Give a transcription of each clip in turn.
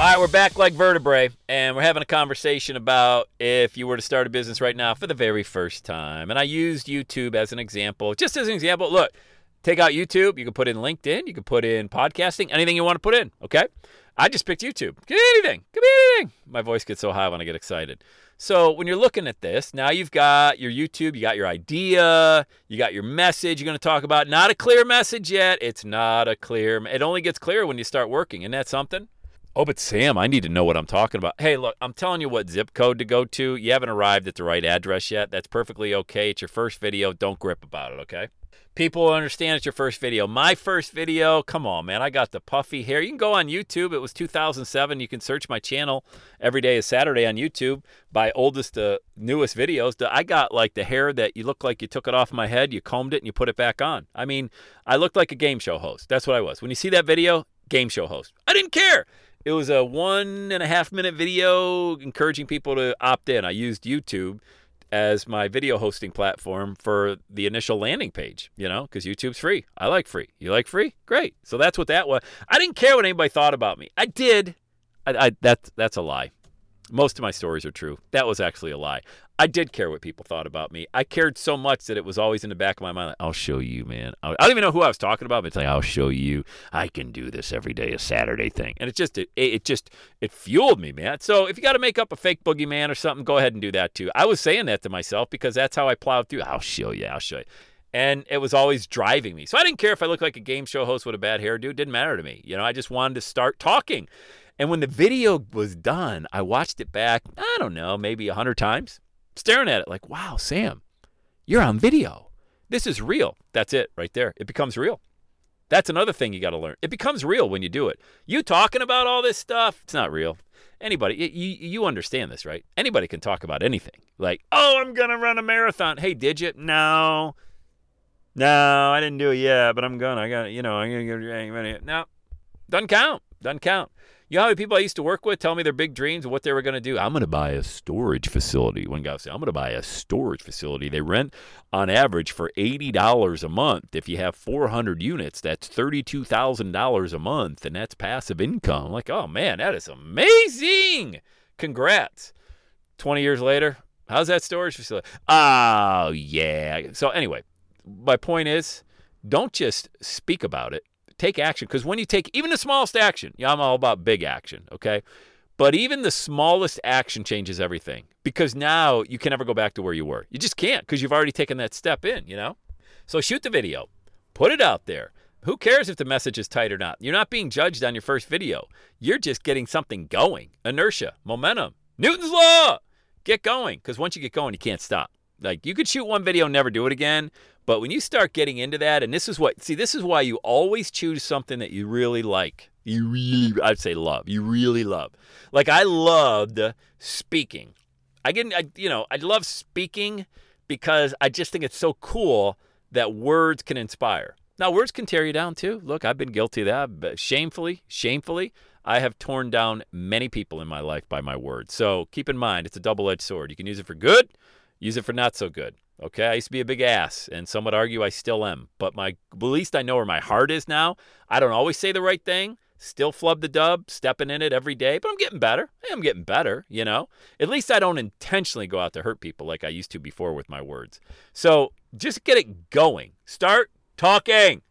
All right, we're back like vertebrae, and we're having a conversation about if you were to start a business right now for the very first time. And I used YouTube as an example. Just as an example, look, take out YouTube. You can put in LinkedIn. You can put in podcasting, anything you want to put in, okay? I just picked YouTube. Could be anything. Could be anything. My voice gets so high when I get excited. So when you're looking at this, now you've got your YouTube, you got your idea, you got your message you're going to talk about. Not a clear message yet. It's not a clear. It only gets clear when you start working. Isn't that something? Oh, but Sam, I need to know what I'm talking about. Hey, look, I'm telling you what zip code to go to. You haven't arrived at the right address yet. That's perfectly okay. It's your first video. Don't grip about it, okay? People understand it's your first video. My first video, come on, man. I got the puffy hair. You can go on YouTube. It was 2007. You can search my channel every day is Saturday on YouTube by oldest to newest videos. I got like the hair that you look like you took it off my head, you combed it, and you put it back on. I mean, I looked like a game show host. That's what I was. When you see that video, game show host. I didn't care. It was a one and a half minute video encouraging people to opt in. I used YouTube as my video hosting platform for the initial landing page, you know, because YouTube's free. I like free. You like free? Great. So that's what that was. I didn't care what anybody thought about me. I did. I, I that's that's a lie. Most of my stories are true. That was actually a lie. I did care what people thought about me. I cared so much that it was always in the back of my mind. Like, I'll show you, man. I don't even know who I was talking about, but it's like I'll show you. I can do this every day, a Saturday thing, and it just it, it just it fueled me, man. So if you got to make up a fake boogeyman or something, go ahead and do that too. I was saying that to myself because that's how I plowed through. I'll show you. I'll show you. And it was always driving me. So I didn't care if I looked like a game show host with a bad hairdo. It didn't matter to me. You know, I just wanted to start talking. And when the video was done, I watched it back, I don't know, maybe a hundred times staring at it like, wow, Sam, you're on video. This is real. That's it right there. It becomes real. That's another thing you got to learn. It becomes real when you do it. You talking about all this stuff, it's not real. Anybody, you, you understand this, right? Anybody can talk about anything. Like, oh, I'm going to run a marathon. Hey, did you? No. No, I didn't do it yet, but I'm going to. I got, you know, I'm going to get, ready. no. Doesn't count. Doesn't count. You know how many people I used to work with tell me their big dreams and what they were going to do? I'm going to buy a storage facility. One guy said, I'm going to buy a storage facility. They rent on average for $80 a month. If you have 400 units, that's $32,000 a month, and that's passive income. I'm like, oh man, that is amazing. Congrats. 20 years later, how's that storage facility? Oh, yeah. So, anyway, my point is don't just speak about it take action. Because when you take even the smallest action, yeah, I'm all about big action, okay? But even the smallest action changes everything because now you can never go back to where you were. You just can't because you've already taken that step in, you know? So shoot the video, put it out there. Who cares if the message is tight or not? You're not being judged on your first video. You're just getting something going. Inertia, momentum, Newton's law. Get going because once you get going, you can't stop. Like you could shoot one video and never do it again, but when you start getting into that, and this is what, see, this is why you always choose something that you really like. You really, I'd say love. You really love. Like I loved speaking. I get, I, you know, I love speaking because I just think it's so cool that words can inspire. Now, words can tear you down too. Look, I've been guilty of that. But shamefully, shamefully, I have torn down many people in my life by my words. So keep in mind, it's a double edged sword. You can use it for good, use it for not so good. Okay, I used to be a big ass, and some would argue I still am. But my at least I know where my heart is now. I don't always say the right thing. Still flub the dub, stepping in it every day, but I'm getting better. I'm getting better, you know. At least I don't intentionally go out to hurt people like I used to before with my words. So just get it going. Start talking.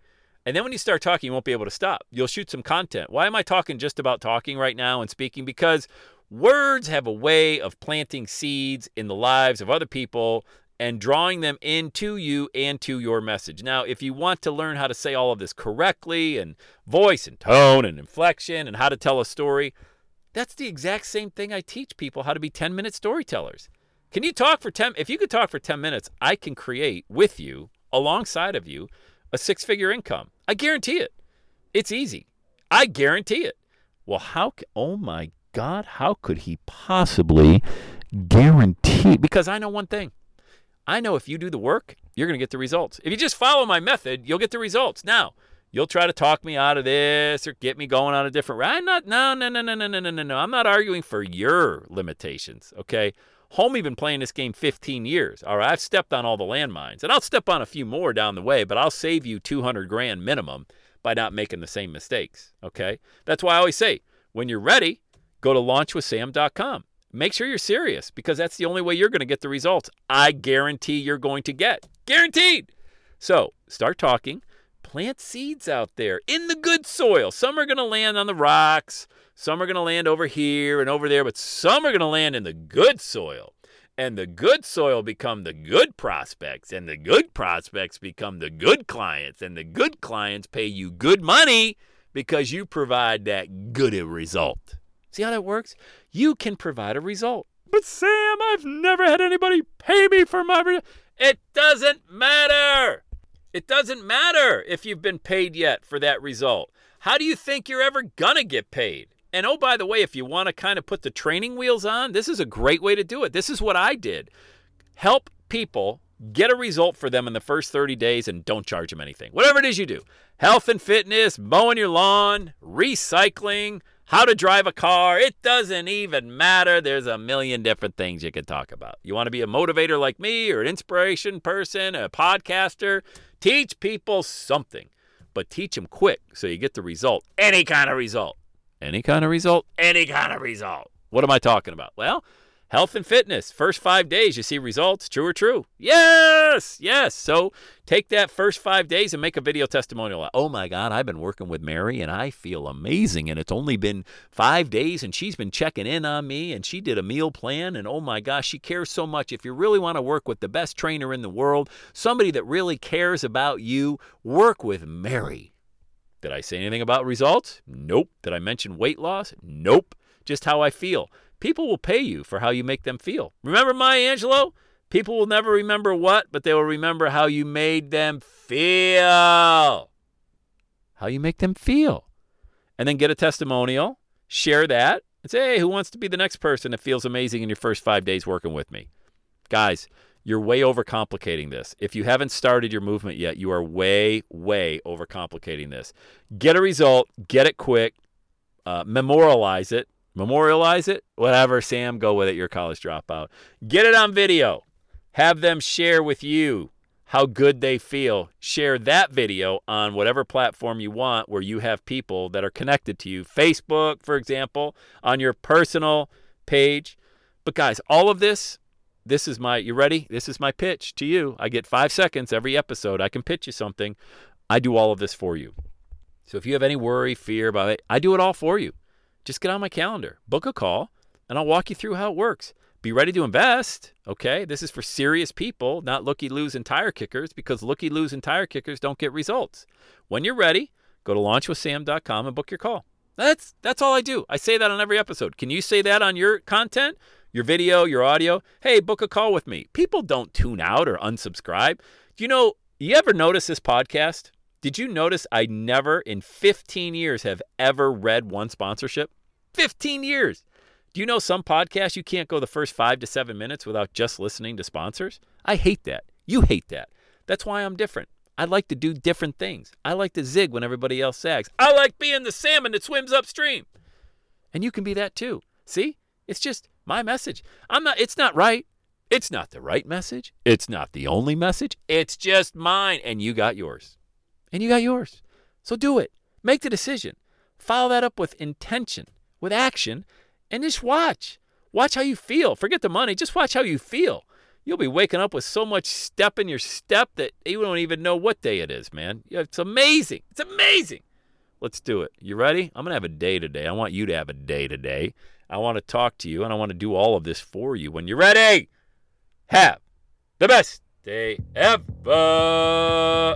And then when you start talking, you won't be able to stop. You'll shoot some content. Why am I talking just about talking right now and speaking? Because words have a way of planting seeds in the lives of other people and drawing them into you and to your message. Now, if you want to learn how to say all of this correctly and voice and tone and inflection and how to tell a story, that's the exact same thing I teach people how to be 10 minute storytellers. Can you talk for 10 if you could talk for 10 minutes, I can create with you alongside of you a six-figure income. I guarantee it. It's easy. I guarantee it. Well, how oh my god, how could he possibly guarantee because I know one thing. I know if you do the work, you're going to get the results. If you just follow my method, you'll get the results. Now, you'll try to talk me out of this or get me going on a different route. I'm not, no, no, no, no, no, no, no, no. I'm not arguing for your limitations, okay? Homie been playing this game 15 years. All right, I've stepped on all the landmines, and I'll step on a few more down the way, but I'll save you 200 grand minimum by not making the same mistakes, okay? That's why I always say, when you're ready, go to launchwithsam.com make sure you're serious because that's the only way you're going to get the results I guarantee you're going to get. Guaranteed. So start talking. Plant seeds out there in the good soil. Some are going to land on the rocks. Some are going to land over here and over there, but some are going to land in the good soil. And the good soil become the good prospects, and the good prospects become the good clients, and the good clients pay you good money because you provide that good result. See how that works? You can provide a result. But Sam, I've never had anybody pay me for my. Re-. It doesn't matter. It doesn't matter if you've been paid yet for that result. How do you think you're ever gonna get paid? And oh, by the way, if you want to kind of put the training wheels on, this is a great way to do it. This is what I did. Help people get a result for them in the first 30 days and don't charge them anything. Whatever it is you do health and fitness, mowing your lawn, recycling, how to drive a car. It doesn't even matter. There's a million different things you could talk about. You want to be a motivator like me or an inspiration person, a podcaster? Teach people something, but teach them quick so you get the result. Any kind of result. Any kind of result? Any kind of result. What am I talking about? Well, Health and fitness, first five days, you see results. True or true? Yes, yes. So take that first five days and make a video testimonial. Oh my God, I've been working with Mary and I feel amazing. And it's only been five days and she's been checking in on me and she did a meal plan. And oh my gosh, she cares so much. If you really want to work with the best trainer in the world, somebody that really cares about you, work with Mary. Did I say anything about results? Nope. Did I mention weight loss? Nope. Just how I feel. People will pay you for how you make them feel. Remember Maya Angelou? People will never remember what, but they will remember how you made them feel. How you make them feel. And then get a testimonial, share that, and say, hey, who wants to be the next person that feels amazing in your first five days working with me? Guys, you're way overcomplicating this. If you haven't started your movement yet, you are way, way overcomplicating this. Get a result, get it quick, uh, memorialize it, memorialize it, whatever, Sam, go with it. You're a college dropout. Get it on video. Have them share with you how good they feel. Share that video on whatever platform you want where you have people that are connected to you. Facebook, for example, on your personal page. But guys, all of this, this is my, you ready? This is my pitch to you. I get five seconds every episode. I can pitch you something. I do all of this for you. So if you have any worry, fear about it, I do it all for you just get on my calendar, book a call, and I'll walk you through how it works. Be ready to invest. Okay. This is for serious people, not looky loos and tire kickers, because looky loos and tire kickers don't get results. When you're ready, go to launchwithsam.com and book your call. That's that's all I do. I say that on every episode. Can you say that on your content, your video, your audio? Hey, book a call with me. People don't tune out or unsubscribe. Do you know, you ever notice this podcast? Did you notice I never in 15 years have ever read one sponsorship? 15 years. Do you know some podcasts you can't go the first five to seven minutes without just listening to sponsors? I hate that. You hate that. That's why I'm different. I like to do different things. I like to zig when everybody else zags. I like being the salmon that swims upstream. And you can be that too. See? It's just my message. I'm not it's not right. It's not the right message. It's not the only message. It's just mine and you got yours. And you got yours. So do it. Make the decision. Follow that up with intention with action and just watch. Watch how you feel. Forget the money. Just watch how you feel. You'll be waking up with so much step in your step that you don't even know what day it is, man. It's amazing. It's amazing. Let's do it. You ready? I'm going to have a day today. I want you to have a day today. I want to talk to you and I want to do all of this for you. When you're ready, have the best day ever.